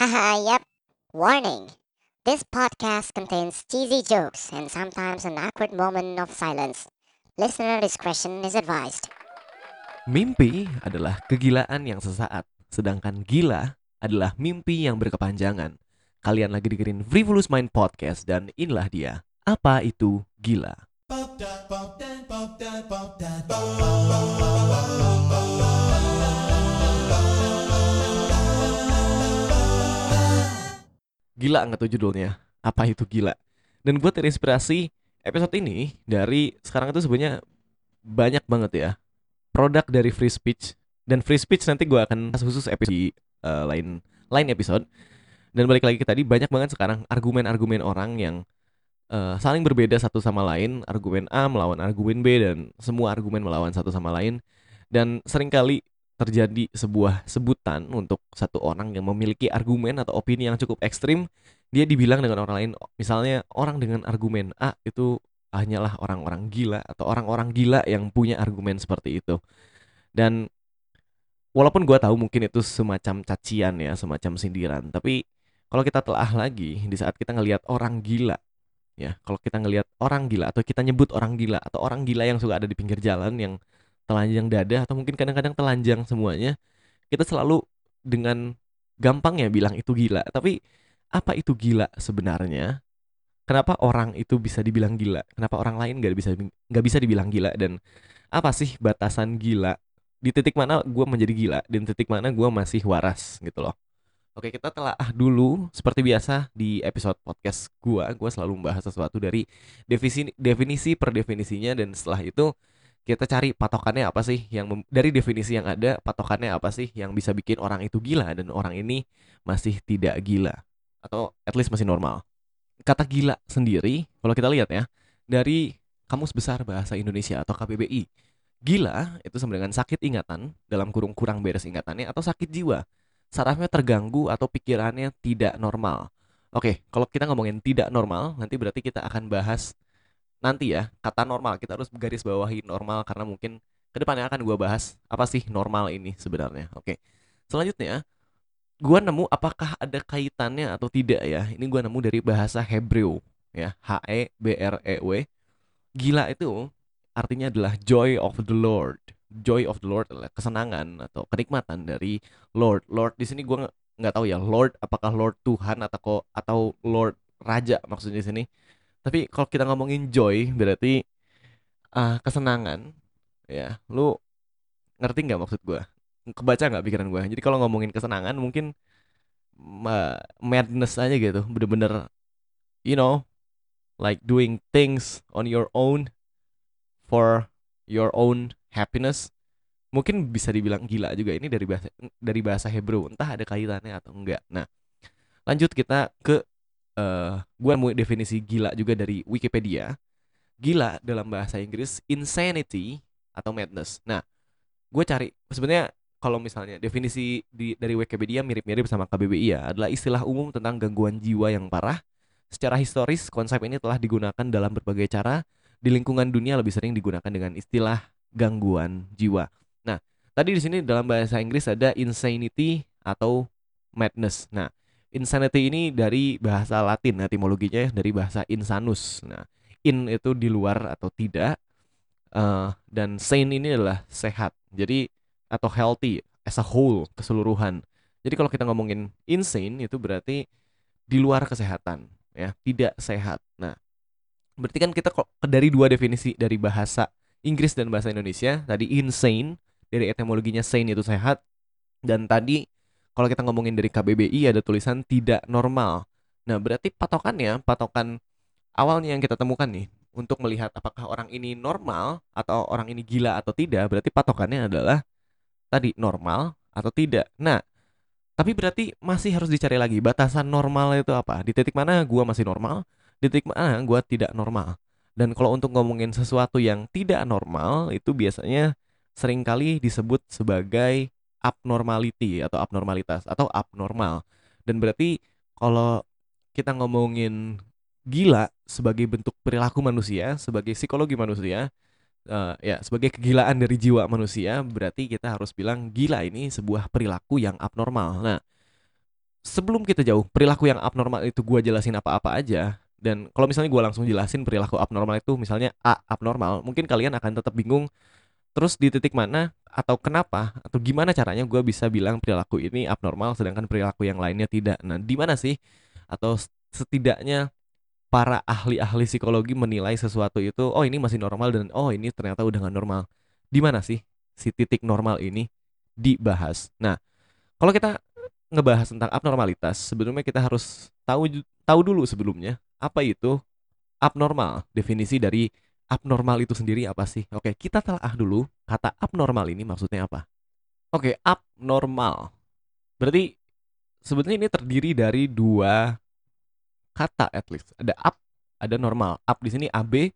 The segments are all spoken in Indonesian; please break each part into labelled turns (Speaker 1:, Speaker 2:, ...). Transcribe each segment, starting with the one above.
Speaker 1: Haha, yep. Warning. This podcast contains cheesy jokes and sometimes an awkward moment of silence. Listener discretion is advised.
Speaker 2: Mimpi adalah kegilaan yang sesaat, sedangkan gila adalah mimpi yang berkepanjangan. Kalian lagi dengerin Frivolous Mind Podcast dan inilah dia. Apa itu gila? Gila nggak tuh judulnya? Apa itu gila? Dan gue terinspirasi episode ini dari sekarang itu sebenarnya banyak banget ya. Produk dari free speech. Dan free speech nanti gue akan khusus episode di uh, lain lain episode. Dan balik lagi ke tadi banyak banget sekarang argumen-argumen orang yang uh, saling berbeda satu sama lain. Argumen A melawan argumen B dan semua argumen melawan satu sama lain. Dan sering kali terjadi sebuah sebutan untuk satu orang yang memiliki argumen atau opini yang cukup ekstrim dia dibilang dengan orang lain misalnya orang dengan argumen A itu hanyalah orang-orang gila atau orang-orang gila yang punya argumen seperti itu. Dan walaupun gue tahu mungkin itu semacam cacian ya semacam sindiran tapi kalau kita telah lagi di saat kita ngelihat orang gila ya kalau kita ngelihat orang gila atau kita nyebut orang gila atau orang gila yang suka ada di pinggir jalan yang telanjang dada atau mungkin kadang-kadang telanjang semuanya kita selalu dengan gampang ya bilang itu gila. Tapi apa itu gila sebenarnya? Kenapa orang itu bisa dibilang gila? Kenapa orang lain nggak bisa nggak bisa dibilang gila? Dan apa sih batasan gila? Di titik mana gue menjadi gila? Dan titik mana gue masih waras gitu loh. Oke kita telah ah dulu seperti biasa di episode podcast gue gue selalu membahas sesuatu dari definisi definisi per definisinya. Dan setelah itu kita cari patokannya apa sih yang dari definisi yang ada patokannya apa sih yang bisa bikin orang itu gila dan orang ini masih tidak gila? Atau at least masih normal. Kata gila sendiri kalau kita lihat ya dari kamus besar bahasa Indonesia atau KBBI gila itu sama dengan sakit ingatan dalam kurung kurang beres ingatannya atau sakit jiwa. Sarafnya terganggu atau pikirannya tidak normal. Oke kalau kita ngomongin tidak normal nanti berarti kita akan bahas nanti ya kata normal kita harus garis bawahi normal karena mungkin ke depannya akan gue bahas apa sih normal ini sebenarnya oke. Selanjutnya gue nemu apakah ada kaitannya atau tidak ya ini gue nemu dari bahasa Hebreo ya H E B R E W. Gila itu artinya adalah joy of the Lord joy of the Lord adalah kesenangan atau kenikmatan dari Lord. Lord di sini gue nggak tahu ya Lord apakah Lord Tuhan atau atau Lord Raja maksudnya di sini tapi kalau kita ngomongin joy berarti uh, kesenangan ya lu ngerti nggak maksud gue kebaca nggak pikiran gue jadi kalau ngomongin kesenangan mungkin uh, madness aja gitu. Bener-bener you know like doing things on your own for your own happiness. Mungkin bisa dibilang gila juga ini dari bahasa dari bahasa Hebrew. Entah ada kaitannya atau enggak. Nah lanjut kita ke uh, gue mau definisi gila juga dari Wikipedia. Gila dalam bahasa Inggris insanity atau madness. Nah, gue cari sebenarnya kalau misalnya definisi di, dari Wikipedia mirip-mirip sama KBBI ya adalah istilah umum tentang gangguan jiwa yang parah. Secara historis konsep ini telah digunakan dalam berbagai cara di lingkungan dunia lebih sering digunakan dengan istilah gangguan jiwa. Nah, tadi di sini dalam bahasa Inggris ada insanity atau madness. Nah, insanity ini dari bahasa Latin etimologinya dari bahasa insanus. Nah, in itu di luar atau tidak uh, dan sane ini adalah sehat. Jadi atau healthy as a whole keseluruhan. Jadi kalau kita ngomongin insane itu berarti di luar kesehatan ya, tidak sehat. Nah, berarti kan kita kok dari dua definisi dari bahasa Inggris dan bahasa Indonesia, tadi insane dari etimologinya sane itu sehat dan tadi kalau kita ngomongin dari KBBI ada tulisan tidak normal. Nah, berarti patokannya, patokan awalnya yang kita temukan nih untuk melihat apakah orang ini normal atau orang ini gila atau tidak, berarti patokannya adalah tadi normal atau tidak. Nah, tapi berarti masih harus dicari lagi batasan normal itu apa? Di titik mana gua masih normal, di titik mana gua tidak normal. Dan kalau untuk ngomongin sesuatu yang tidak normal itu biasanya sering kali disebut sebagai abnormality atau abnormalitas atau abnormal. Dan berarti kalau kita ngomongin gila sebagai bentuk perilaku manusia, sebagai psikologi manusia, uh, ya sebagai kegilaan dari jiwa manusia, berarti kita harus bilang gila ini sebuah perilaku yang abnormal. Nah, sebelum kita jauh perilaku yang abnormal itu gua jelasin apa-apa aja dan kalau misalnya gua langsung jelasin perilaku abnormal itu misalnya A abnormal mungkin kalian akan tetap bingung terus di titik mana atau kenapa atau gimana caranya gua bisa bilang perilaku ini abnormal sedangkan perilaku yang lainnya tidak? Nah di mana sih atau setidaknya para ahli-ahli psikologi menilai sesuatu itu oh ini masih normal dan oh ini ternyata udah nggak normal. Di mana sih si titik normal ini dibahas? Nah kalau kita ngebahas tentang abnormalitas sebelumnya kita harus tahu tahu dulu sebelumnya apa itu abnormal definisi dari abnormal itu sendiri apa sih oke kita telah dulu kata abnormal ini maksudnya apa oke abnormal berarti sebetulnya ini terdiri dari dua kata at least. Ada up, ada normal. Up di sini AB,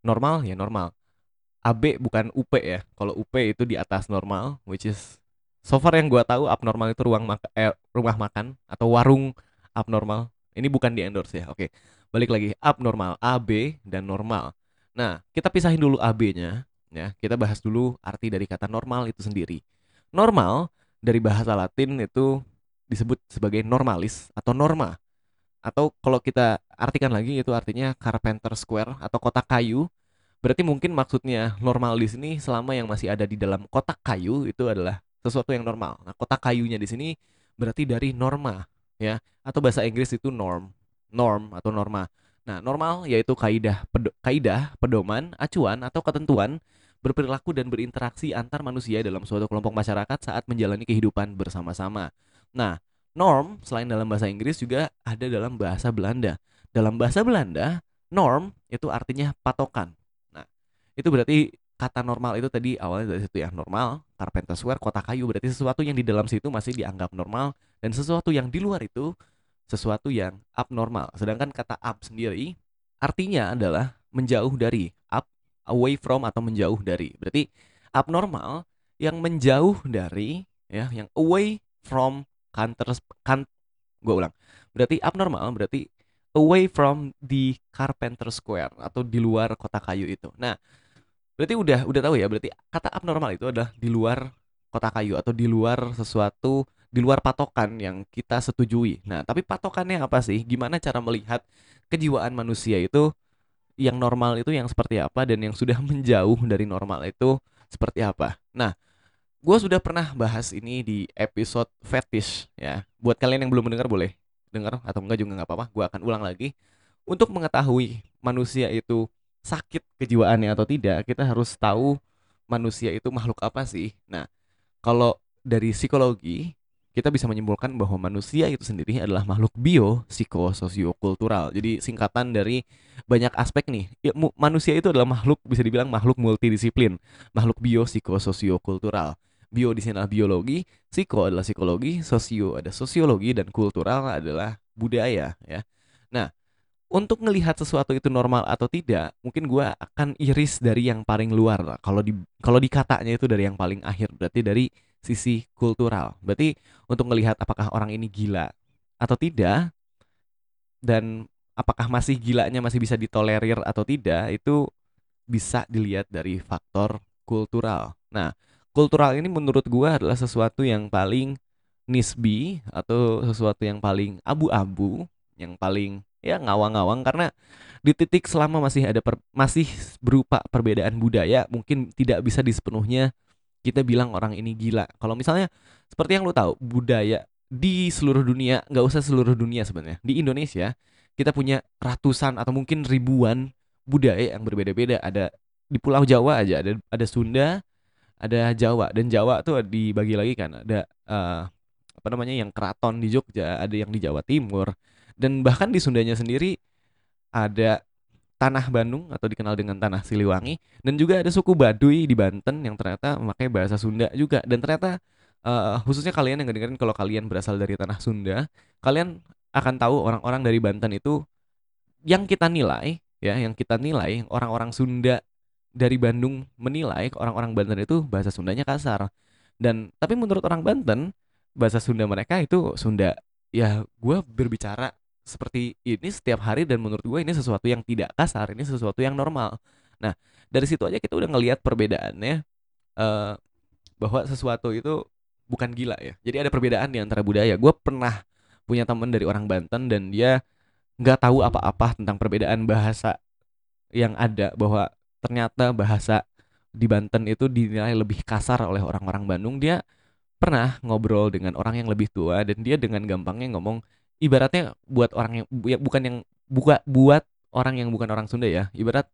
Speaker 2: normal ya normal. AB bukan UP ya. Kalau UP itu di atas normal, which is so far yang gua tahu abnormal itu ruang maka, eh, rumah makan atau warung abnormal. Ini bukan di endorse ya. Oke. Balik lagi abnormal, AB dan normal. Nah, kita pisahin dulu AB-nya ya. Kita bahas dulu arti dari kata normal itu sendiri. Normal dari bahasa Latin itu disebut sebagai normalis atau norma atau kalau kita artikan lagi itu artinya carpenter square atau kotak kayu berarti mungkin maksudnya normal di sini selama yang masih ada di dalam kotak kayu itu adalah sesuatu yang normal. Nah, kotak kayunya di sini berarti dari norma ya atau bahasa Inggris itu norm, norm atau norma. Nah, normal yaitu kaidah pedo, kaidah, pedoman, acuan atau ketentuan berperilaku dan berinteraksi antar manusia dalam suatu kelompok masyarakat saat menjalani kehidupan bersama-sama. Nah, norm selain dalam bahasa Inggris juga ada dalam bahasa Belanda. Dalam bahasa Belanda, norm itu artinya patokan. Nah, itu berarti kata normal itu tadi awalnya dari situ ya normal, carpenter square, kota kayu berarti sesuatu yang di dalam situ masih dianggap normal dan sesuatu yang di luar itu sesuatu yang abnormal. Sedangkan kata up sendiri artinya adalah menjauh dari up, away from atau menjauh dari. Berarti abnormal yang menjauh dari ya, yang away from counter kan gue ulang berarti abnormal berarti away from the carpenter square atau di luar kota kayu itu nah berarti udah udah tahu ya berarti kata abnormal itu adalah di luar kota kayu atau di luar sesuatu di luar patokan yang kita setujui nah tapi patokannya apa sih gimana cara melihat kejiwaan manusia itu yang normal itu yang seperti apa dan yang sudah menjauh dari normal itu seperti apa nah gue sudah pernah bahas ini di episode fetish ya. Buat kalian yang belum mendengar boleh dengar atau enggak juga nggak apa-apa. Gue akan ulang lagi. Untuk mengetahui manusia itu sakit kejiwaannya atau tidak, kita harus tahu manusia itu makhluk apa sih. Nah, kalau dari psikologi kita bisa menyimpulkan bahwa manusia itu sendiri adalah makhluk bio, psiko, sosio, kultural. Jadi singkatan dari banyak aspek nih. Ya, manusia itu adalah makhluk bisa dibilang makhluk multidisiplin, makhluk bio, psiko, sosio, kultural bio di sini adalah biologi, psiko adalah psikologi, sosio ada sosiologi dan kultural adalah budaya ya. Nah, untuk melihat sesuatu itu normal atau tidak, mungkin gue akan iris dari yang paling luar. Kalau di kalau di katanya itu dari yang paling akhir, berarti dari sisi kultural. Berarti untuk melihat apakah orang ini gila atau tidak dan apakah masih gilanya masih bisa ditolerir atau tidak itu bisa dilihat dari faktor kultural. Nah, kultural ini menurut gua adalah sesuatu yang paling nisbi atau sesuatu yang paling abu-abu, yang paling ya ngawang-ngawang karena di titik selama masih ada per, masih berupa perbedaan budaya mungkin tidak bisa disepenuhnya kita bilang orang ini gila. Kalau misalnya seperti yang lo tahu budaya di seluruh dunia nggak usah seluruh dunia sebenarnya. Di Indonesia kita punya ratusan atau mungkin ribuan budaya yang berbeda-beda. Ada di Pulau Jawa aja ada ada Sunda ada Jawa. Dan Jawa tuh dibagi lagi kan ada uh, apa namanya yang keraton di Jogja ada yang di Jawa Timur. Dan bahkan di Sundanya sendiri ada tanah Bandung atau dikenal dengan tanah Siliwangi dan juga ada suku Baduy di Banten yang ternyata memakai bahasa Sunda juga dan ternyata uh, khususnya kalian yang dengerin kalau kalian berasal dari tanah Sunda kalian akan tahu orang-orang dari Banten itu yang kita nilai ya yang kita nilai orang-orang Sunda dari Bandung menilai orang-orang Banten itu bahasa Sundanya kasar. Dan tapi menurut orang Banten bahasa Sunda mereka itu Sunda. Ya gue berbicara seperti ini setiap hari dan menurut gue ini sesuatu yang tidak kasar, ini sesuatu yang normal. Nah dari situ aja kita udah ngelihat perbedaannya uh, bahwa sesuatu itu bukan gila ya. Jadi ada perbedaan di antara budaya. Gue pernah punya teman dari orang Banten dan dia nggak tahu apa-apa tentang perbedaan bahasa yang ada bahwa ternyata bahasa di Banten itu dinilai lebih kasar oleh orang-orang Bandung dia pernah ngobrol dengan orang yang lebih tua dan dia dengan gampangnya ngomong ibaratnya buat orang yang ya, bukan yang buka buat orang yang bukan orang Sunda ya. Ibarat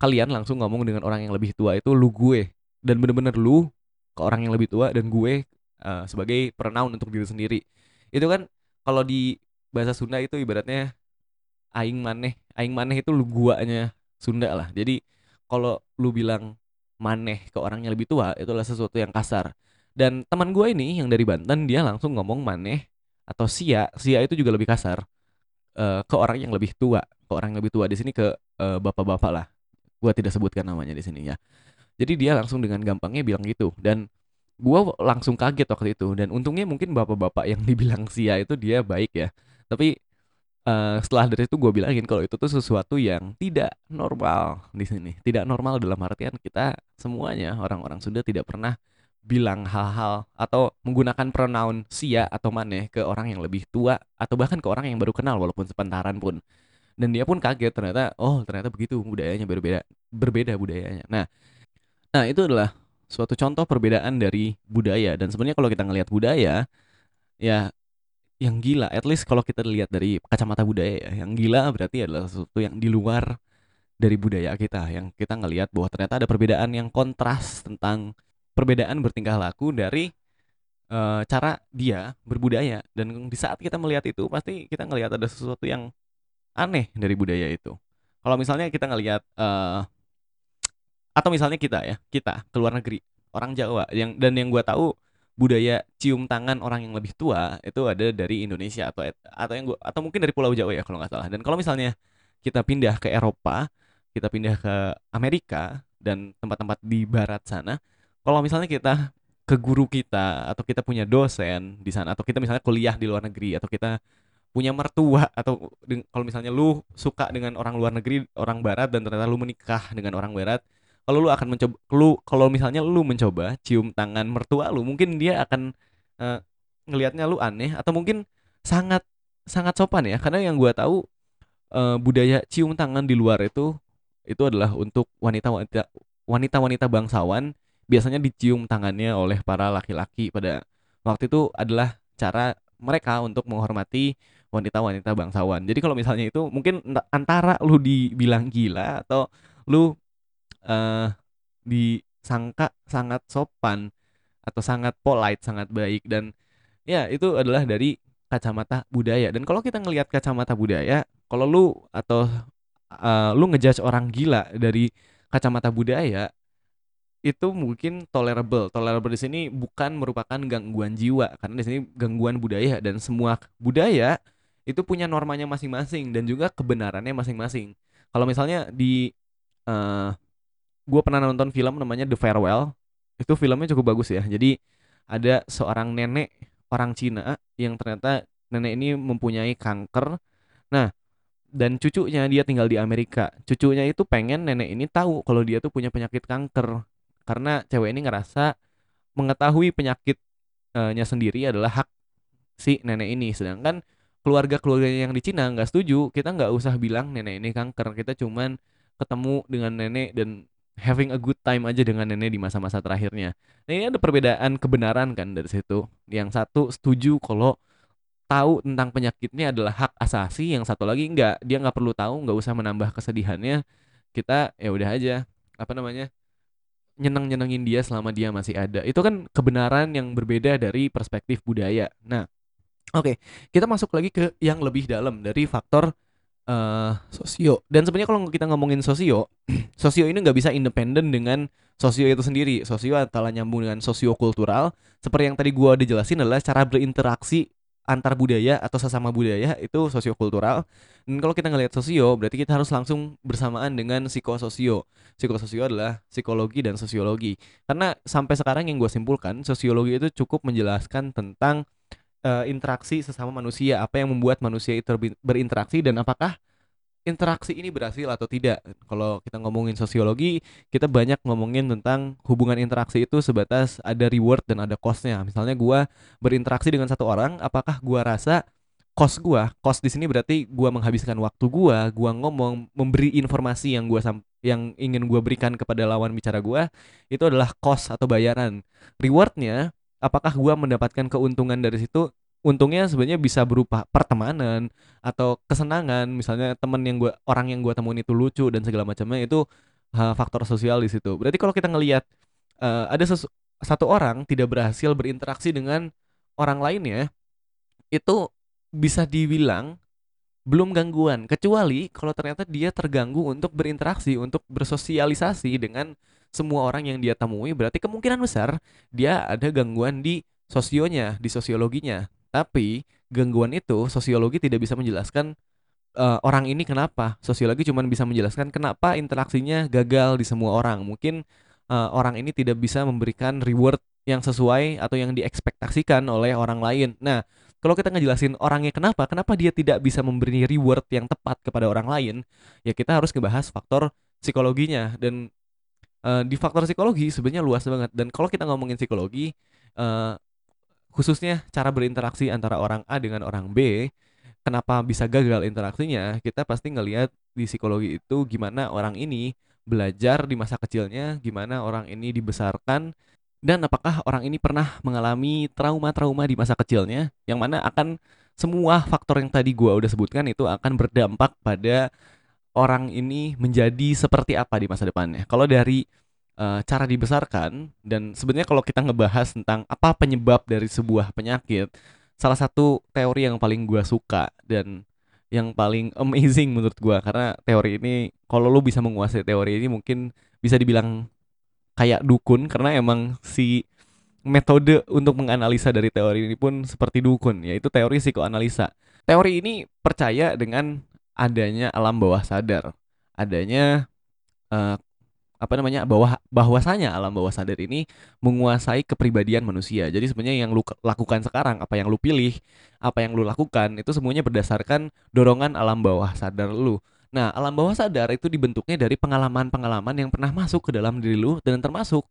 Speaker 2: kalian langsung ngomong dengan orang yang lebih tua itu lu gue. Dan bener-bener lu ke orang yang lebih tua dan gue uh, sebagai pronoun untuk diri sendiri. Itu kan kalau di bahasa Sunda itu ibaratnya aing maneh. Aing maneh itu lu guanya Sunda lah. Jadi kalau lu bilang maneh ke orang yang lebih tua itu adalah sesuatu yang kasar. Dan teman gue ini yang dari Banten dia langsung ngomong maneh atau sia sia itu juga lebih kasar uh, ke orang yang lebih tua ke orang yang lebih tua. Di sini ke uh, bapak-bapak lah. Gue tidak sebutkan namanya di sini ya. Jadi dia langsung dengan gampangnya bilang gitu. Dan gue langsung kaget waktu itu. Dan untungnya mungkin bapak-bapak yang dibilang sia itu dia baik ya. Tapi uh, setelah dari itu gue bilangin kalau itu tuh sesuatu yang tidak normal di sini. Tidak normal dalam artian kita semuanya orang-orang Sunda tidak pernah bilang hal-hal atau menggunakan pronoun sia atau maneh ke orang yang lebih tua atau bahkan ke orang yang baru kenal walaupun sepentaran pun. Dan dia pun kaget ternyata oh ternyata begitu budayanya berbeda berbeda budayanya. Nah nah itu adalah suatu contoh perbedaan dari budaya. Dan sebenarnya kalau kita ngelihat budaya ya yang gila at least kalau kita lihat dari kacamata budaya ya yang gila berarti adalah sesuatu yang di luar dari budaya kita yang kita ngelihat bahwa ternyata ada perbedaan yang kontras tentang perbedaan bertingkah laku dari uh, cara dia berbudaya dan di saat kita melihat itu pasti kita ngelihat ada sesuatu yang aneh dari budaya itu kalau misalnya kita ngelihat uh, atau misalnya kita ya kita ke luar negeri orang Jawa yang dan yang gue tahu budaya cium tangan orang yang lebih tua itu ada dari Indonesia atau atau yang gua, atau mungkin dari Pulau Jawa ya kalau nggak salah. Dan kalau misalnya kita pindah ke Eropa, kita pindah ke Amerika dan tempat-tempat di barat sana, kalau misalnya kita ke guru kita atau kita punya dosen di sana atau kita misalnya kuliah di luar negeri atau kita punya mertua atau kalau misalnya lu suka dengan orang luar negeri, orang barat dan ternyata lu menikah dengan orang barat, kalau lu akan mencoba lu kalau misalnya lu mencoba cium tangan mertua lu mungkin dia akan uh, ngelihatnya lu aneh atau mungkin sangat sangat sopan ya. Karena yang gua tahu uh, budaya cium tangan di luar itu itu adalah untuk wanita-wanita wanita-wanita bangsawan biasanya dicium tangannya oleh para laki-laki pada waktu itu adalah cara mereka untuk menghormati wanita-wanita bangsawan. Jadi kalau misalnya itu mungkin antara lu dibilang gila atau lu uh, disangka sangat sopan atau sangat polite, sangat baik dan ya itu adalah dari kacamata budaya. Dan kalau kita ngelihat kacamata budaya, kalau lu atau uh, lu ngejudge orang gila dari kacamata budaya itu mungkin tolerable. Tolerable di sini bukan merupakan gangguan jiwa karena di sini gangguan budaya dan semua budaya itu punya normanya masing-masing dan juga kebenarannya masing-masing. Kalau misalnya di uh, gue pernah nonton film namanya The Farewell. Itu filmnya cukup bagus ya. Jadi ada seorang nenek orang Cina yang ternyata nenek ini mempunyai kanker. Nah dan cucunya dia tinggal di Amerika. Cucunya itu pengen nenek ini tahu kalau dia tuh punya penyakit kanker karena cewek ini ngerasa mengetahui penyakitnya sendiri adalah hak si nenek ini sedangkan keluarga keluarganya yang di Cina nggak setuju kita nggak usah bilang nenek ini kanker kita cuman ketemu dengan nenek dan having a good time aja dengan nenek di masa-masa terakhirnya. Nah ini ada perbedaan kebenaran kan dari situ. Yang satu setuju kalau tahu tentang penyakitnya adalah hak asasi, yang satu lagi enggak, dia nggak perlu tahu, nggak usah menambah kesedihannya. Kita ya udah aja, apa namanya, nyeneng nyenengin dia selama dia masih ada. Itu kan kebenaran yang berbeda dari perspektif budaya. Nah, oke, okay, kita masuk lagi ke yang lebih dalam dari faktor uh, sosio. Dan sebenarnya kalau kita ngomongin sosio, sosio ini nggak bisa independen dengan sosio itu sendiri. Sosio adalah nyambung dengan sosio kultural. Seperti yang tadi gua udah jelasin adalah cara berinteraksi antar budaya atau sesama budaya itu sosiokultural. Dan kalau kita ngelihat sosio, berarti kita harus langsung bersamaan dengan psikososio. Psikososio adalah psikologi dan sosiologi. Karena sampai sekarang yang gue simpulkan, sosiologi itu cukup menjelaskan tentang uh, interaksi sesama manusia, apa yang membuat manusia itu berinteraksi dan apakah interaksi ini berhasil atau tidak. Kalau kita ngomongin sosiologi, kita banyak ngomongin tentang hubungan interaksi itu sebatas ada reward dan ada costnya. Misalnya gue berinteraksi dengan satu orang, apakah gue rasa kos gua kos di sini berarti gua menghabiskan waktu gua gua ngomong memberi informasi yang sam yang ingin gua berikan kepada lawan bicara gua itu adalah kos atau bayaran rewardnya apakah gua mendapatkan keuntungan dari situ untungnya sebenarnya bisa berupa pertemanan atau kesenangan. Misalnya temen yang gua orang yang gua temuin itu lucu dan segala macamnya itu uh, faktor sosial di situ. Berarti kalau kita ngelihat uh, ada satu orang tidak berhasil berinteraksi dengan orang lainnya itu bisa dibilang belum gangguan. Kecuali kalau ternyata dia terganggu untuk berinteraksi untuk bersosialisasi dengan semua orang yang dia temui berarti kemungkinan besar dia ada gangguan di sosionya di sosiologinya tapi gangguan itu sosiologi tidak bisa menjelaskan uh, orang ini kenapa. Sosiologi cuma bisa menjelaskan kenapa interaksinya gagal di semua orang. Mungkin uh, orang ini tidak bisa memberikan reward yang sesuai atau yang diekspektasikan oleh orang lain. Nah kalau kita ngejelasin orangnya kenapa, kenapa dia tidak bisa memberi reward yang tepat kepada orang lain, ya kita harus ngebahas faktor psikologinya. Dan uh, di faktor psikologi sebenarnya luas banget. Dan kalau kita ngomongin psikologi uh, khususnya cara berinteraksi antara orang A dengan orang B, kenapa bisa gagal interaksinya, kita pasti ngelihat di psikologi itu gimana orang ini belajar di masa kecilnya, gimana orang ini dibesarkan dan apakah orang ini pernah mengalami trauma-trauma di masa kecilnya yang mana akan semua faktor yang tadi gua udah sebutkan itu akan berdampak pada orang ini menjadi seperti apa di masa depannya. Kalau dari uh, cara dibesarkan dan sebenarnya kalau kita ngebahas tentang apa penyebab dari sebuah penyakit, salah satu teori yang paling gua suka dan yang paling amazing menurut gua karena teori ini kalau lu bisa menguasai teori ini mungkin bisa dibilang kayak dukun karena emang si metode untuk menganalisa dari teori ini pun seperti dukun yaitu teori psikoanalisa. Teori ini percaya dengan adanya alam bawah sadar, adanya uh, apa namanya bahwa bahwasanya alam bawah sadar ini menguasai kepribadian manusia. Jadi sebenarnya yang lu lakukan sekarang, apa yang lu pilih, apa yang lu lakukan itu semuanya berdasarkan dorongan alam bawah sadar lu. Nah, alam bawah sadar itu dibentuknya dari pengalaman-pengalaman yang pernah masuk ke dalam diri lu dan termasuk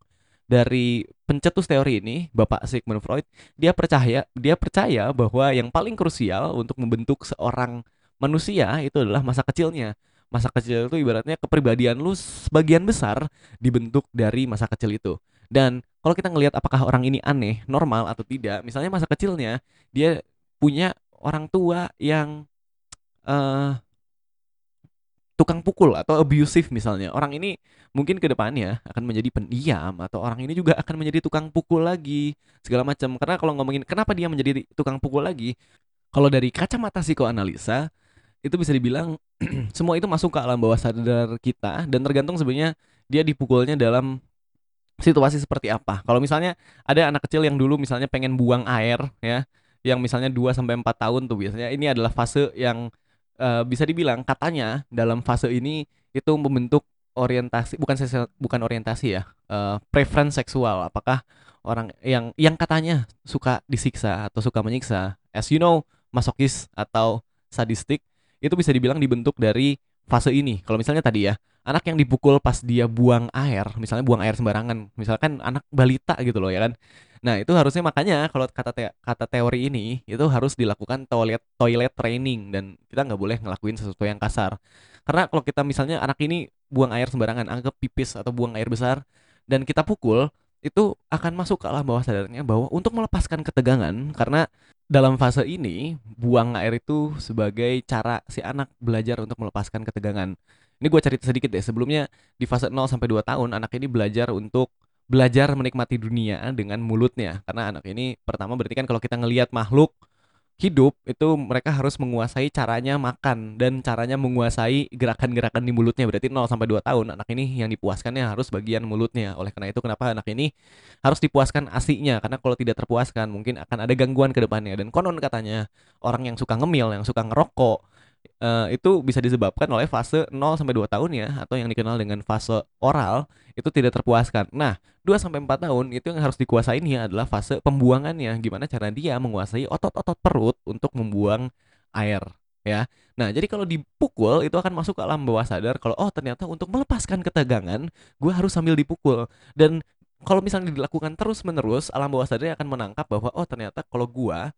Speaker 2: dari pencetus teori ini, Bapak Sigmund Freud, dia percaya dia percaya bahwa yang paling krusial untuk membentuk seorang manusia itu adalah masa kecilnya. Masa kecil itu ibaratnya kepribadian lu sebagian besar dibentuk dari masa kecil itu. Dan kalau kita ngelihat apakah orang ini aneh, normal atau tidak, misalnya masa kecilnya dia punya orang tua yang uh, tukang pukul atau abusive misalnya orang ini mungkin ke depannya akan menjadi pendiam atau orang ini juga akan menjadi tukang pukul lagi segala macam karena kalau ngomongin kenapa dia menjadi tukang pukul lagi kalau dari kacamata psikoanalisa itu bisa dibilang semua itu masuk ke alam bawah sadar kita dan tergantung sebenarnya dia dipukulnya dalam situasi seperti apa. Kalau misalnya ada anak kecil yang dulu misalnya pengen buang air ya, yang misalnya 2 sampai 4 tahun tuh biasanya ini adalah fase yang uh, bisa dibilang katanya dalam fase ini itu membentuk orientasi bukan bukan orientasi ya uh, preference seksual apakah orang yang yang katanya suka disiksa atau suka menyiksa as you know masokis atau sadistik itu bisa dibilang dibentuk dari fase ini kalau misalnya tadi ya anak yang dipukul pas dia buang air misalnya buang air sembarangan misalkan anak balita gitu loh ya kan Nah, itu harusnya makanya kalau kata te kata teori ini itu harus dilakukan toilet toilet training dan kita nggak boleh ngelakuin sesuatu yang kasar. Karena kalau kita misalnya anak ini buang air sembarangan, anggap pipis atau buang air besar dan kita pukul, itu akan masuk ke alam bawah sadarnya bahwa untuk melepaskan ketegangan karena dalam fase ini buang air itu sebagai cara si anak belajar untuk melepaskan ketegangan. Ini gue cerita sedikit deh. Sebelumnya di fase 0 sampai 2 tahun anak ini belajar untuk belajar menikmati dunia dengan mulutnya karena anak ini pertama berarti kan kalau kita ngelihat makhluk hidup itu mereka harus menguasai caranya makan dan caranya menguasai gerakan-gerakan di mulutnya. Berarti 0 sampai 2 tahun anak ini yang dipuaskannya harus bagian mulutnya. Oleh karena itu kenapa anak ini harus dipuaskan asinya? Karena kalau tidak terpuaskan mungkin akan ada gangguan ke depannya. Dan konon katanya orang yang suka ngemil yang suka ngerokok uh, itu bisa disebabkan oleh fase 0 sampai 2 tahun ya atau yang dikenal dengan fase oral itu tidak terpuaskan. Nah, 2 sampai 4 tahun itu yang harus dikuasain ya adalah fase pembuangannya. Gimana cara dia menguasai otot-otot perut untuk membuang air ya. Nah, jadi kalau dipukul itu akan masuk ke alam bawah sadar kalau oh ternyata untuk melepaskan ketegangan gue harus sambil dipukul dan kalau misalnya dilakukan terus-menerus alam bawah sadar akan menangkap bahwa oh ternyata kalau gua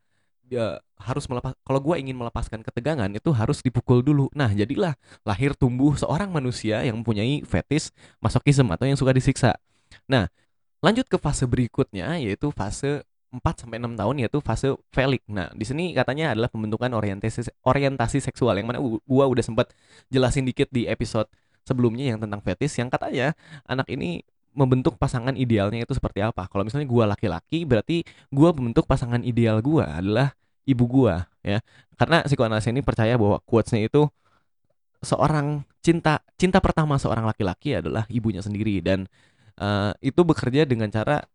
Speaker 2: ya harus melepas kalau gua ingin melepaskan ketegangan itu harus dipukul dulu. Nah, jadilah lahir tumbuh seorang manusia yang mempunyai fetis masokisme atau yang suka disiksa. Nah, lanjut ke fase berikutnya yaitu fase 4 sampai 6 tahun yaitu fase felik. Nah, di sini katanya adalah pembentukan orientasi orientasi seksual yang mana gua udah sempat jelasin dikit di episode sebelumnya yang tentang fetis yang katanya anak ini membentuk pasangan idealnya itu seperti apa. Kalau misalnya gua laki-laki berarti gua membentuk pasangan ideal gua adalah ibu gua ya. Karena psikoanalisis ini percaya bahwa quotesnya itu seorang cinta cinta pertama seorang laki-laki adalah ibunya sendiri dan uh, itu bekerja dengan cara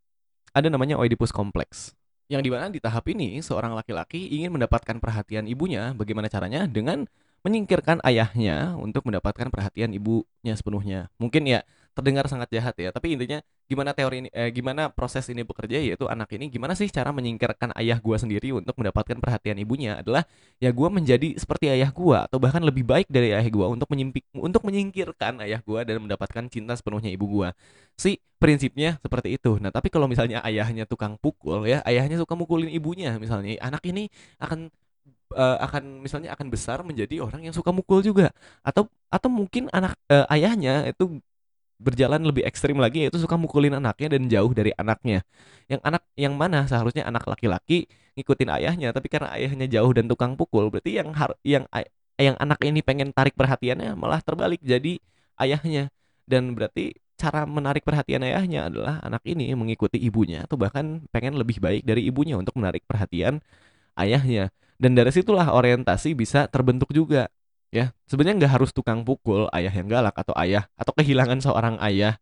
Speaker 2: ada namanya Oedipus complex yang di mana di tahap ini seorang laki-laki ingin mendapatkan perhatian ibunya. Bagaimana caranya? Dengan menyingkirkan ayahnya untuk mendapatkan perhatian ibunya sepenuhnya. Mungkin ya terdengar sangat jahat ya. Tapi intinya gimana teori ini eh, gimana proses ini bekerja yaitu anak ini gimana sih cara menyingkirkan ayah gua sendiri untuk mendapatkan perhatian ibunya adalah ya gua menjadi seperti ayah gua atau bahkan lebih baik dari ayah gua untuk menyimpik untuk menyingkirkan ayah gua dan mendapatkan cinta sepenuhnya ibu gua. Si prinsipnya seperti itu. Nah tapi kalau misalnya ayahnya tukang pukul ya ayahnya suka mukulin ibunya. Misalnya anak ini akan uh, akan misalnya akan besar menjadi orang yang suka mukul juga. Atau atau mungkin anak uh, ayahnya itu berjalan lebih ekstrim lagi yaitu suka mukulin anaknya dan jauh dari anaknya. Yang anak yang mana? Seharusnya anak laki-laki ngikutin ayahnya tapi karena ayahnya jauh dan tukang pukul berarti yang har yang yang anak ini pengen tarik perhatiannya malah terbalik jadi ayahnya. Dan berarti cara menarik perhatian ayahnya adalah anak ini mengikuti ibunya atau bahkan pengen lebih baik dari ibunya untuk menarik perhatian ayahnya. Dan dari situlah orientasi bisa terbentuk juga ya sebenarnya nggak harus tukang pukul ayah yang galak atau ayah atau kehilangan seorang ayah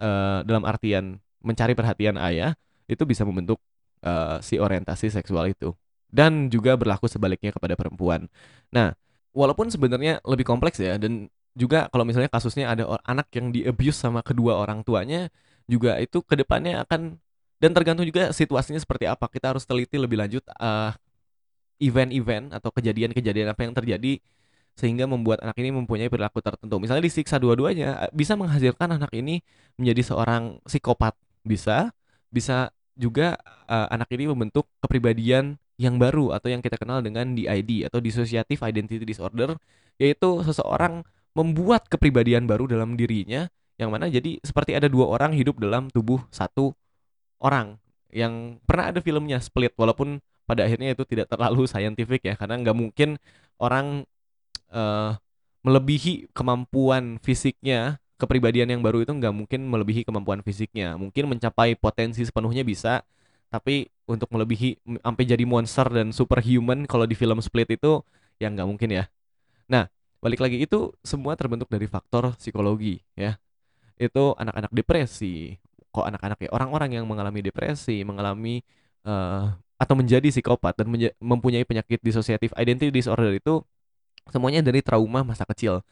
Speaker 2: uh, dalam artian mencari perhatian ayah itu bisa membentuk uh, si orientasi seksual itu. Dan juga berlaku sebaliknya kepada perempuan. Nah walaupun sebenarnya lebih kompleks ya dan juga kalau misalnya kasusnya ada anak yang di abuse sama kedua orang tuanya juga itu ke depannya akan dan tergantung juga situasinya seperti apa. Kita harus teliti lebih lanjut uh, event-event atau kejadian-kejadian apa yang terjadi sehingga membuat anak ini mempunyai perilaku tertentu. Misalnya disiksa dua-duanya eh, bisa menghasilkan anak ini menjadi seorang psikopat. Bisa, bisa juga uh, anak ini membentuk kepribadian yang baru atau yang kita kenal dengan DID atau dissociative identity disorder yaitu seseorang membuat kepribadian baru dalam dirinya yang mana jadi seperti ada dua orang hidup dalam tubuh satu orang yang pernah ada filmnya Split walaupun pada akhirnya itu tidak terlalu scientific ya karena nggak mungkin orang uh, melebihi kemampuan fisiknya kepribadian yang baru itu nggak mungkin melebihi kemampuan fisiknya. Mungkin mencapai potensi sepenuhnya bisa tapi untuk melebihi sampai jadi monster dan superhuman kalau di film Split itu ya nggak mungkin ya. Nah balik lagi itu semua terbentuk dari faktor psikologi ya. Itu anak-anak depresi. Kok anak-anak ya orang-orang yang mengalami depresi mengalami uh, atau menjadi psikopat dan mempunyai penyakit dissociative identity disorder itu Semuanya dari trauma masa kecil.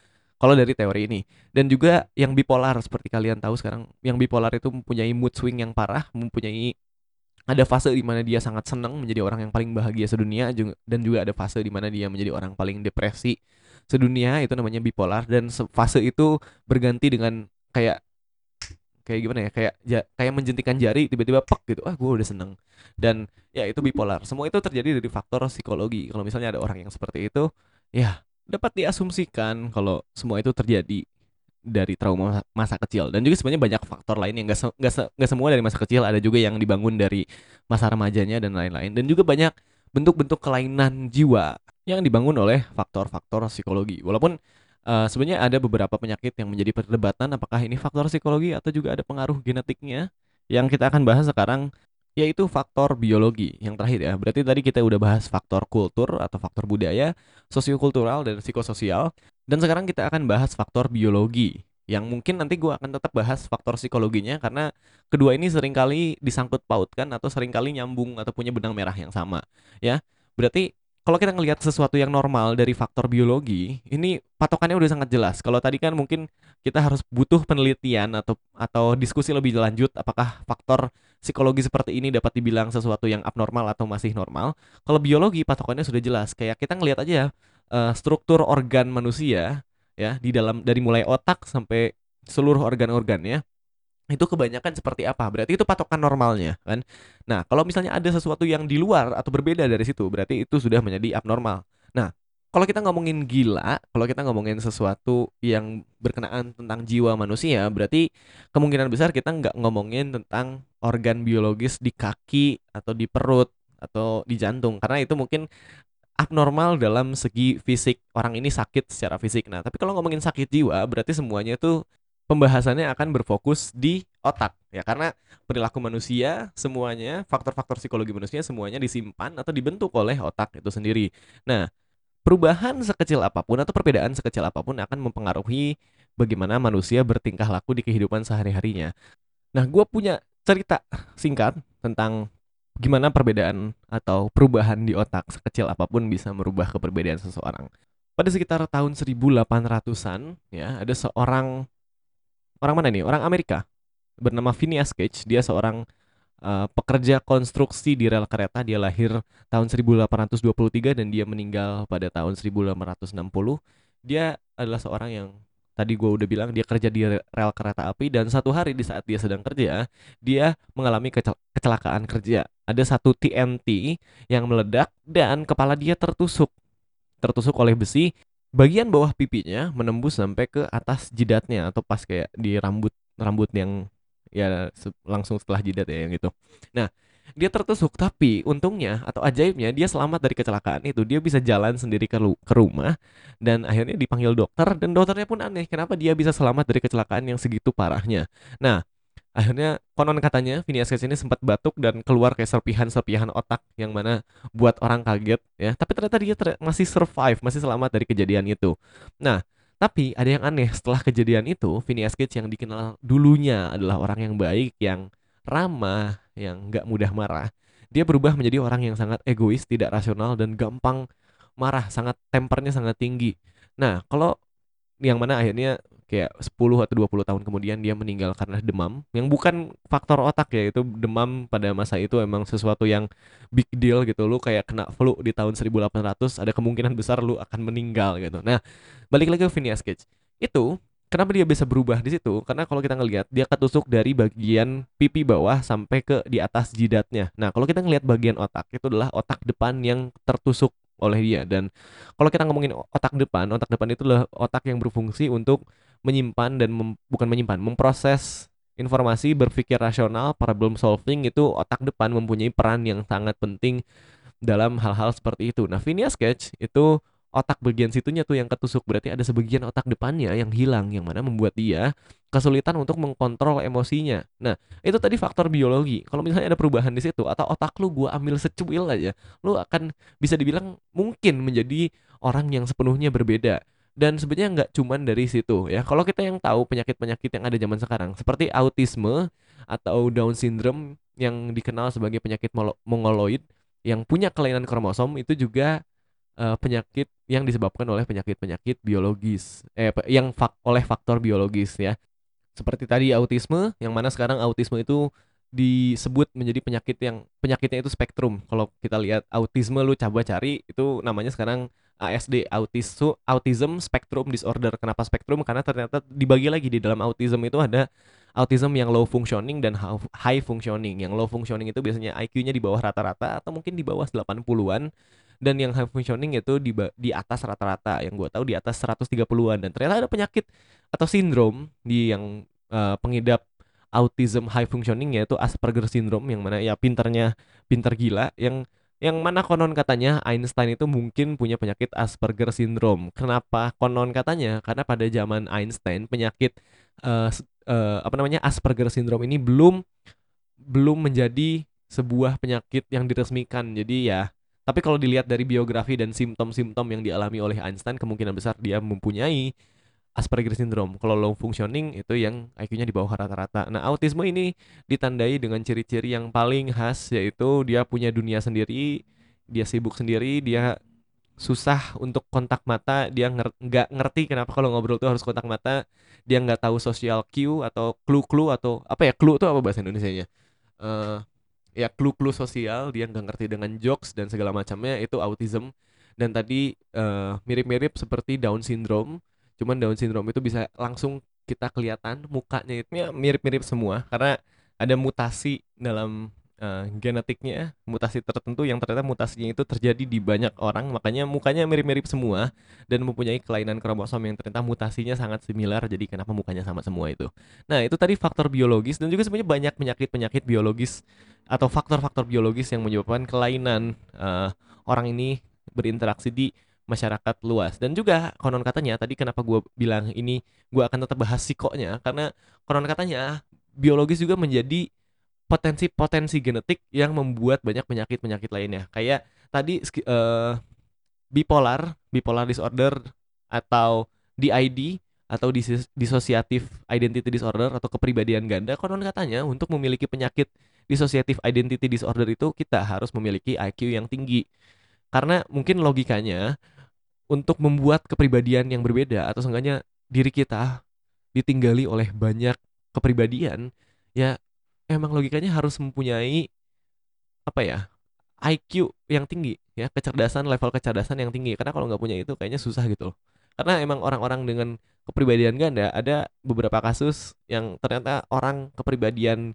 Speaker 2: Kalau dari teori ini. Dan juga yang bipolar seperti kalian tahu sekarang, yang bipolar itu mempunyai mood swing yang parah, mempunyai ada fase di mana dia sangat senang menjadi orang yang paling bahagia sedunia dan juga ada fase di mana dia menjadi orang paling depresi sedunia itu namanya bipolar. Dan fase itu berganti dengan kayak kayak gimana ya kayak ja, kayak menjentikan jari tiba-tiba pek gitu ah gue udah seneng. Dan ya itu bipolar. Semua itu terjadi dari faktor psikologi. Kalau misalnya ada orang yang seperti itu ya dapat diasumsikan kalau semua itu terjadi dari trauma masa kecil. Dan juga sebenarnya banyak faktor lain yang gak, se gak, se semua dari masa kecil ada juga yang dibangun dari masa remajanya dan lain-lain. Dan juga banyak bentuk-bentuk kelainan jiwa yang dibangun oleh faktor-faktor psikologi. Walaupun uh, sebenarnya ada beberapa penyakit yang menjadi perdebatan apakah ini faktor psikologi atau juga ada pengaruh genetiknya yang kita akan bahas sekarang yaitu faktor biologi yang terakhir ya. Berarti tadi kita udah bahas faktor kultur atau faktor budaya, sosiokultural dan psikososial. Dan sekarang kita akan bahas faktor biologi yang mungkin nanti gue akan tetap bahas faktor psikologinya karena kedua ini sering kali disangkut pautkan atau sering kali nyambung atau punya benang merah yang sama ya. Berarti kalau kita ngelihat sesuatu yang normal dari faktor biologi, ini patokannya udah sangat jelas. Kalau tadi kan mungkin kita harus butuh penelitian atau atau diskusi lebih lanjut apakah faktor psikologi seperti ini dapat dibilang sesuatu yang abnormal atau masih normal. Kalau biologi patokannya sudah jelas. Kayak kita ngelihat aja uh, struktur organ manusia ya di dalam dari mulai otak sampai seluruh organ-organnya itu kebanyakan seperti apa? Berarti itu patokan normalnya kan. Nah, kalau misalnya ada sesuatu yang di luar atau berbeda dari situ, berarti itu sudah menjadi abnormal. Nah, kalau kita ngomongin gila, kalau kita ngomongin sesuatu yang berkenaan tentang jiwa manusia, berarti kemungkinan besar kita nggak ngomongin tentang organ biologis di kaki atau di perut atau di jantung, karena itu mungkin abnormal dalam segi fisik orang ini sakit secara fisik. Nah, tapi kalau ngomongin sakit jiwa, berarti semuanya tuh pembahasannya akan berfokus di otak ya karena perilaku manusia semuanya faktor-faktor psikologi manusia semuanya disimpan atau dibentuk oleh otak itu sendiri. Nah, perubahan sekecil apa pun atau perbedaan sekecil apa pun akan mempengaruhi bagaimana manusia bertingkah laku di kehidupan sehari-harinya. Nah, gue punya cerita singkat tentang gimana perbedaan atau perubahan di otak sekecil apa pun bisa merubah keperbedaan seseorang. Pada sekitar tahun 1800-an ya, ada seorang orang mana nih? Orang Amerika bernama Phineas Gage. Dia seorang uh, pekerja konstruksi di rel kereta. Dia lahir tahun 1823 dan dia meninggal pada tahun 1860. Dia adalah seorang yang tadi gue udah bilang dia kerja di rel kereta api dan satu hari di saat dia sedang kerja dia mengalami kecelakaan kerja ada satu TNT yang meledak dan kepala dia tertusuk tertusuk oleh besi bagian bawah pipinya menembus sampai ke atas jidatnya atau pas kayak di rambut rambut yang ya langsung setelah jidat ya yang itu. Nah, dia tertusuk tapi untungnya atau ajaibnya dia selamat dari kecelakaan itu. Dia bisa jalan sendiri ke, ke rumah dan akhirnya dipanggil dokter dan dokternya pun aneh kenapa dia bisa selamat dari kecelakaan yang segitu parahnya. Nah, akhirnya konon katanya Phineas Gage ini sempat batuk dan keluar kayak serpihan-serpihan otak yang mana buat orang kaget ya. Tapi ternyata dia ter masih survive masih selamat dari kejadian itu. Nah tapi ada yang aneh setelah kejadian itu Phineas Gage yang dikenal dulunya adalah orang yang baik yang ramah yang nggak mudah marah. Dia berubah menjadi orang yang sangat egois tidak rasional dan gampang marah sangat tempernya sangat tinggi. Nah kalau yang mana akhirnya kayak 10 atau 20 tahun kemudian dia meninggal karena demam yang bukan faktor otak ya itu demam pada masa itu emang sesuatu yang big deal gitu. Lu kayak kena flu di tahun 1800 ada kemungkinan besar lu akan meninggal gitu. Nah balik lagi ke Phineas Gage. Itu kenapa dia bisa berubah di situ? Karena kalau kita ngelihat dia ketusuk dari bagian pipi bawah sampai ke di atas jidatnya. Nah kalau kita ngelihat bagian otak itu adalah otak depan yang tertusuk oleh dia dan kalau kita ngomongin otak depan otak depan itu adalah otak yang berfungsi untuk menyimpan dan mem, bukan menyimpan, memproses informasi berpikir rasional, problem solving itu otak depan mempunyai peran yang sangat penting dalam hal-hal seperti itu. Nah, Phineas Sketch itu otak bagian situnya tuh yang ketusuk berarti ada sebagian otak depannya yang hilang yang mana membuat dia kesulitan untuk mengkontrol emosinya. Nah, itu tadi faktor biologi. Kalau misalnya ada perubahan di situ atau otak lu gua ambil secuil aja, lu akan bisa dibilang mungkin menjadi orang yang sepenuhnya berbeda dan sebenarnya nggak cuman dari situ ya kalau kita yang tahu penyakit-penyakit yang ada zaman sekarang seperti autisme atau Down syndrome yang dikenal sebagai penyakit mongoloid yang punya kelainan kromosom itu juga uh, penyakit yang disebabkan oleh penyakit-penyakit biologis. Eh yang fak oleh faktor biologis ya. Seperti tadi autisme yang mana sekarang autisme itu disebut menjadi penyakit yang penyakitnya itu spektrum. Kalau kita lihat autisme lu coba cari itu namanya sekarang ASD autism autism spectrum disorder. Kenapa spektrum? Karena ternyata dibagi lagi di dalam autism itu ada autism yang low functioning dan high functioning. Yang low functioning itu biasanya IQ-nya di bawah rata-rata atau mungkin di bawah 80-an dan yang high functioning itu di di atas rata-rata yang gue tahu di atas 130-an dan ternyata ada penyakit atau sindrom di yang uh, pengidap autism high functioning yaitu Asperger syndrome yang mana ya pinternya pinter gila yang yang mana konon katanya Einstein itu mungkin punya penyakit Asperger syndrome. Kenapa konon katanya? Karena pada zaman Einstein penyakit uh, uh, apa namanya Asperger syndrome ini belum belum menjadi sebuah penyakit yang diresmikan. Jadi ya, tapi kalau dilihat dari biografi dan simptom-simptom yang dialami oleh Einstein, kemungkinan besar dia mempunyai Asperger syndrome. Kalau low functioning itu yang IQ-nya di bawah rata-rata. Nah, autisme ini ditandai dengan ciri-ciri yang paling khas yaitu dia punya dunia sendiri, dia sibuk sendiri, dia susah untuk kontak mata, dia nggak ngerti kenapa kalau ngobrol tuh harus kontak mata, dia nggak tahu social cue atau clue-clue atau apa ya clue itu apa bahasa Indonesia-nya? Uh, ya clue-clue sosial, dia nggak ngerti dengan jokes dan segala macamnya itu autism. Dan tadi mirip mirip-mirip seperti Down syndrome Cuman Down syndrome itu bisa langsung kita kelihatan mukanya itu ya mirip-mirip semua karena ada mutasi dalam uh, genetiknya mutasi tertentu yang ternyata mutasinya itu terjadi di banyak orang makanya mukanya mirip-mirip semua dan mempunyai kelainan kromosom yang ternyata mutasinya sangat similar jadi kenapa mukanya sama semua itu nah itu tadi faktor biologis dan juga sebenarnya banyak penyakit-penyakit biologis atau faktor-faktor biologis yang menyebabkan kelainan uh, orang ini berinteraksi di masyarakat luas dan juga konon katanya tadi kenapa gue bilang ini gue akan tetap bahas psikonya karena konon katanya biologis juga menjadi potensi-potensi genetik yang membuat banyak penyakit-penyakit lainnya. Kayak tadi uh, bipolar, bipolar disorder atau DID atau dissociative identity disorder atau kepribadian ganda konon katanya untuk memiliki penyakit dissociative identity disorder itu kita harus memiliki IQ yang tinggi. Karena mungkin logikanya untuk membuat kepribadian yang berbeda atau seenggaknya diri kita ditinggali oleh banyak kepribadian ya emang logikanya harus mempunyai apa ya IQ yang tinggi ya kecerdasan level kecerdasan yang tinggi karena kalau nggak punya itu kayaknya susah gitu loh karena emang orang-orang dengan kepribadian ganda ada beberapa kasus yang ternyata orang kepribadian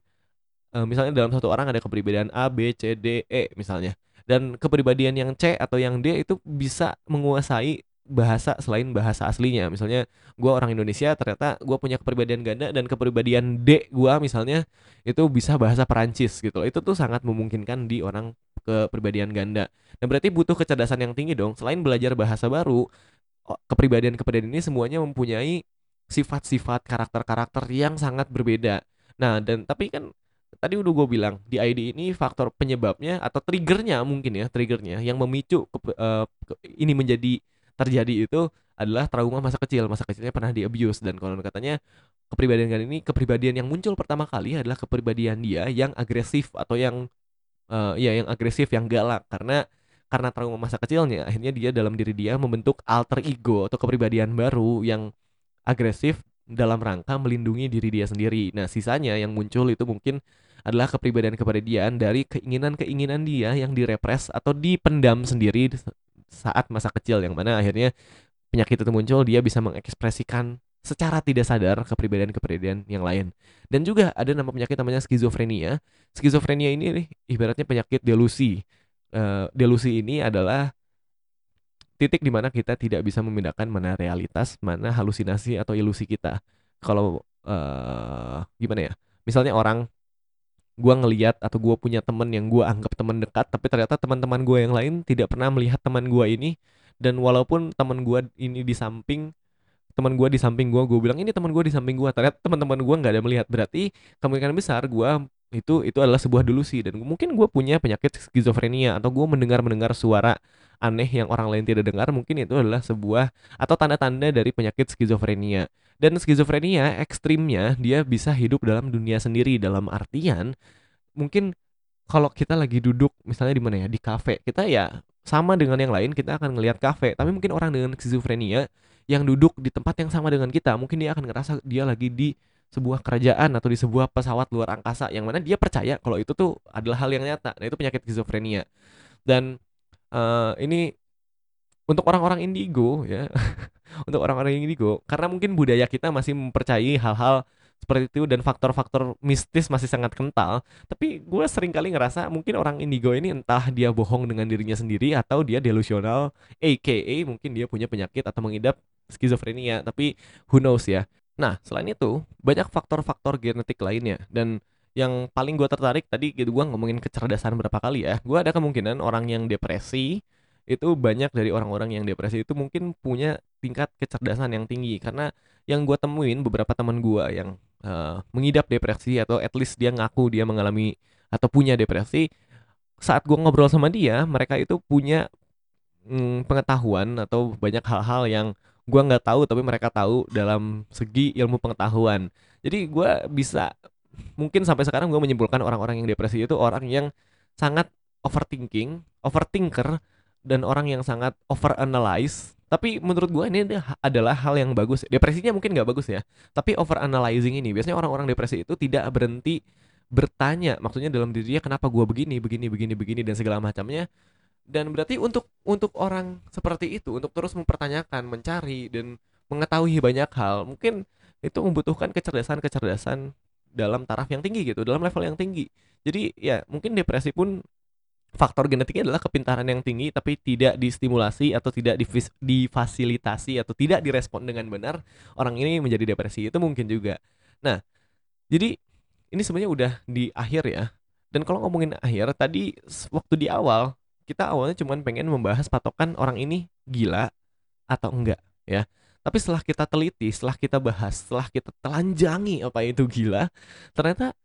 Speaker 2: e, misalnya dalam satu orang ada kepribadian A B C D E misalnya. Dan kepribadian yang C atau yang D itu bisa menguasai bahasa selain bahasa aslinya. Misalnya gue orang Indonesia ternyata gue punya kepribadian ganda dan kepribadian D gue misalnya itu bisa bahasa Perancis gitu itu tuh sangat memungkinkan di orang kepribadian ganda. Dan berarti butuh kecerdasan yang tinggi dong. Selain belajar bahasa baru kepribadian-kepribadian ini semuanya mempunyai sifat-sifat karakter-karakter yang sangat berbeda. Nah dan tapi kan tadi udah gue bilang di ID ini faktor penyebabnya atau triggernya mungkin ya triggernya yang memicu ke, uh, ke, ini menjadi terjadi itu adalah trauma masa kecil masa kecilnya pernah di abuse dan konon katanya kepribadian kali ini kepribadian yang muncul pertama kali adalah kepribadian dia yang agresif atau yang uh, ya yang agresif yang galak karena karena trauma masa kecilnya akhirnya dia dalam diri dia membentuk alter ego atau kepribadian baru yang agresif dalam rangka melindungi diri dia sendiri. Nah, sisanya yang muncul itu mungkin adalah kepribadian-kepribadian dari keinginan-keinginan dia yang direpres atau dipendam sendiri saat masa kecil yang mana akhirnya penyakit itu muncul dia bisa mengekspresikan secara tidak sadar kepribadian-kepribadian yang lain. Dan juga ada nama penyakit namanya skizofrenia. Skizofrenia ini nih, ibaratnya penyakit delusi. Uh, delusi ini adalah titik di mana kita tidak bisa membedakan mana realitas, mana halusinasi atau ilusi kita. Kalau uh, gimana ya? Misalnya orang gue ngeliat atau gue punya temen yang gue anggap teman dekat tapi ternyata teman-teman gue yang lain tidak pernah melihat teman gue ini. Dan walaupun teman gue ini di samping teman gue di samping gue gue bilang ini teman gue di samping gue ternyata teman-teman gue nggak ada melihat. Berarti kemungkinan besar gue itu itu adalah sebuah delusi. Dan mungkin gue punya penyakit skizofrenia atau gue mendengar mendengar suara aneh yang orang lain tidak dengar mungkin itu adalah sebuah atau tanda-tanda dari penyakit skizofrenia dan skizofrenia ekstrimnya dia bisa hidup dalam dunia sendiri dalam artian mungkin kalau kita lagi duduk misalnya di mana ya di kafe kita ya sama dengan yang lain kita akan ngelihat kafe tapi mungkin orang dengan skizofrenia yang duduk di tempat yang sama dengan kita mungkin dia akan ngerasa dia lagi di sebuah kerajaan atau di sebuah pesawat luar angkasa yang mana dia percaya kalau itu tuh adalah hal yang nyata. Nah, itu penyakit skizofrenia. Dan uh, ini untuk orang-orang indigo ya. untuk orang-orang indigo karena mungkin budaya kita masih mempercayai hal-hal seperti itu dan faktor-faktor mistis masih sangat kental tapi gue sering kali ngerasa mungkin orang indigo ini entah dia bohong dengan dirinya sendiri atau dia delusional aka mungkin dia punya penyakit atau mengidap skizofrenia tapi who knows ya Nah, selain itu, banyak faktor-faktor genetik lainnya. Dan yang paling gue tertarik tadi gitu gue ngomongin kecerdasan berapa kali ya. Gue ada kemungkinan orang yang depresi itu banyak dari orang-orang yang depresi itu mungkin punya tingkat kecerdasan yang tinggi karena yang gue temuin beberapa teman gue yang uh, mengidap depresi atau at least dia ngaku dia mengalami atau punya depresi saat gue ngobrol sama dia mereka itu punya mm, pengetahuan atau banyak hal-hal yang gue nggak tahu tapi mereka tahu dalam segi ilmu pengetahuan jadi gue bisa mungkin sampai sekarang gue menyimpulkan orang-orang yang depresi itu orang yang sangat overthinking overthinker dan orang yang sangat overanalyze. Tapi menurut gue ini adalah hal yang bagus. Depresinya mungkin nggak bagus ya tapi overanalyzing ini biasanya orang-orang depresi itu tidak berhenti bertanya maksudnya dalam dirinya kenapa gue begini begini begini begini dan segala macamnya. Dan berarti untuk untuk orang seperti itu untuk terus mempertanyakan mencari dan mengetahui banyak hal mungkin itu membutuhkan kecerdasan-kecerdasan dalam taraf yang tinggi gitu, dalam level yang tinggi. Jadi ya mungkin depresi pun faktor genetiknya adalah kepintaran yang tinggi tapi tidak distimulasi atau tidak difasilitasi atau tidak direspon dengan benar orang ini menjadi depresi itu mungkin juga. Nah, jadi ini sebenarnya udah di akhir ya. Dan kalau ngomongin akhir tadi waktu di awal kita awalnya cuman pengen membahas patokan orang ini gila atau enggak ya. Tapi setelah kita teliti, setelah kita bahas, setelah kita telanjangi apa itu gila, ternyata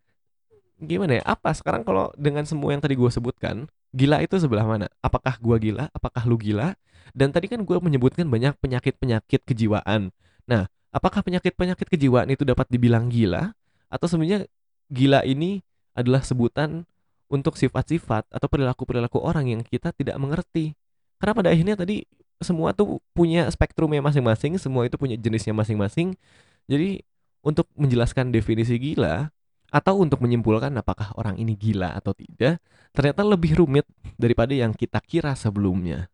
Speaker 2: gimana ya? Apa sekarang kalau dengan semua yang tadi gue sebutkan, gila itu sebelah mana? Apakah gua gila? Apakah lu gila? Dan tadi kan gue menyebutkan banyak penyakit-penyakit kejiwaan. Nah, apakah penyakit-penyakit kejiwaan itu dapat dibilang gila? Atau sebenarnya gila ini adalah sebutan untuk sifat-sifat atau perilaku-perilaku orang yang kita tidak mengerti? Karena pada akhirnya tadi semua tuh punya spektrumnya masing-masing, semua itu punya jenisnya masing-masing. Jadi untuk menjelaskan definisi gila atau untuk menyimpulkan apakah orang ini gila atau tidak, ternyata lebih rumit daripada yang kita kira sebelumnya.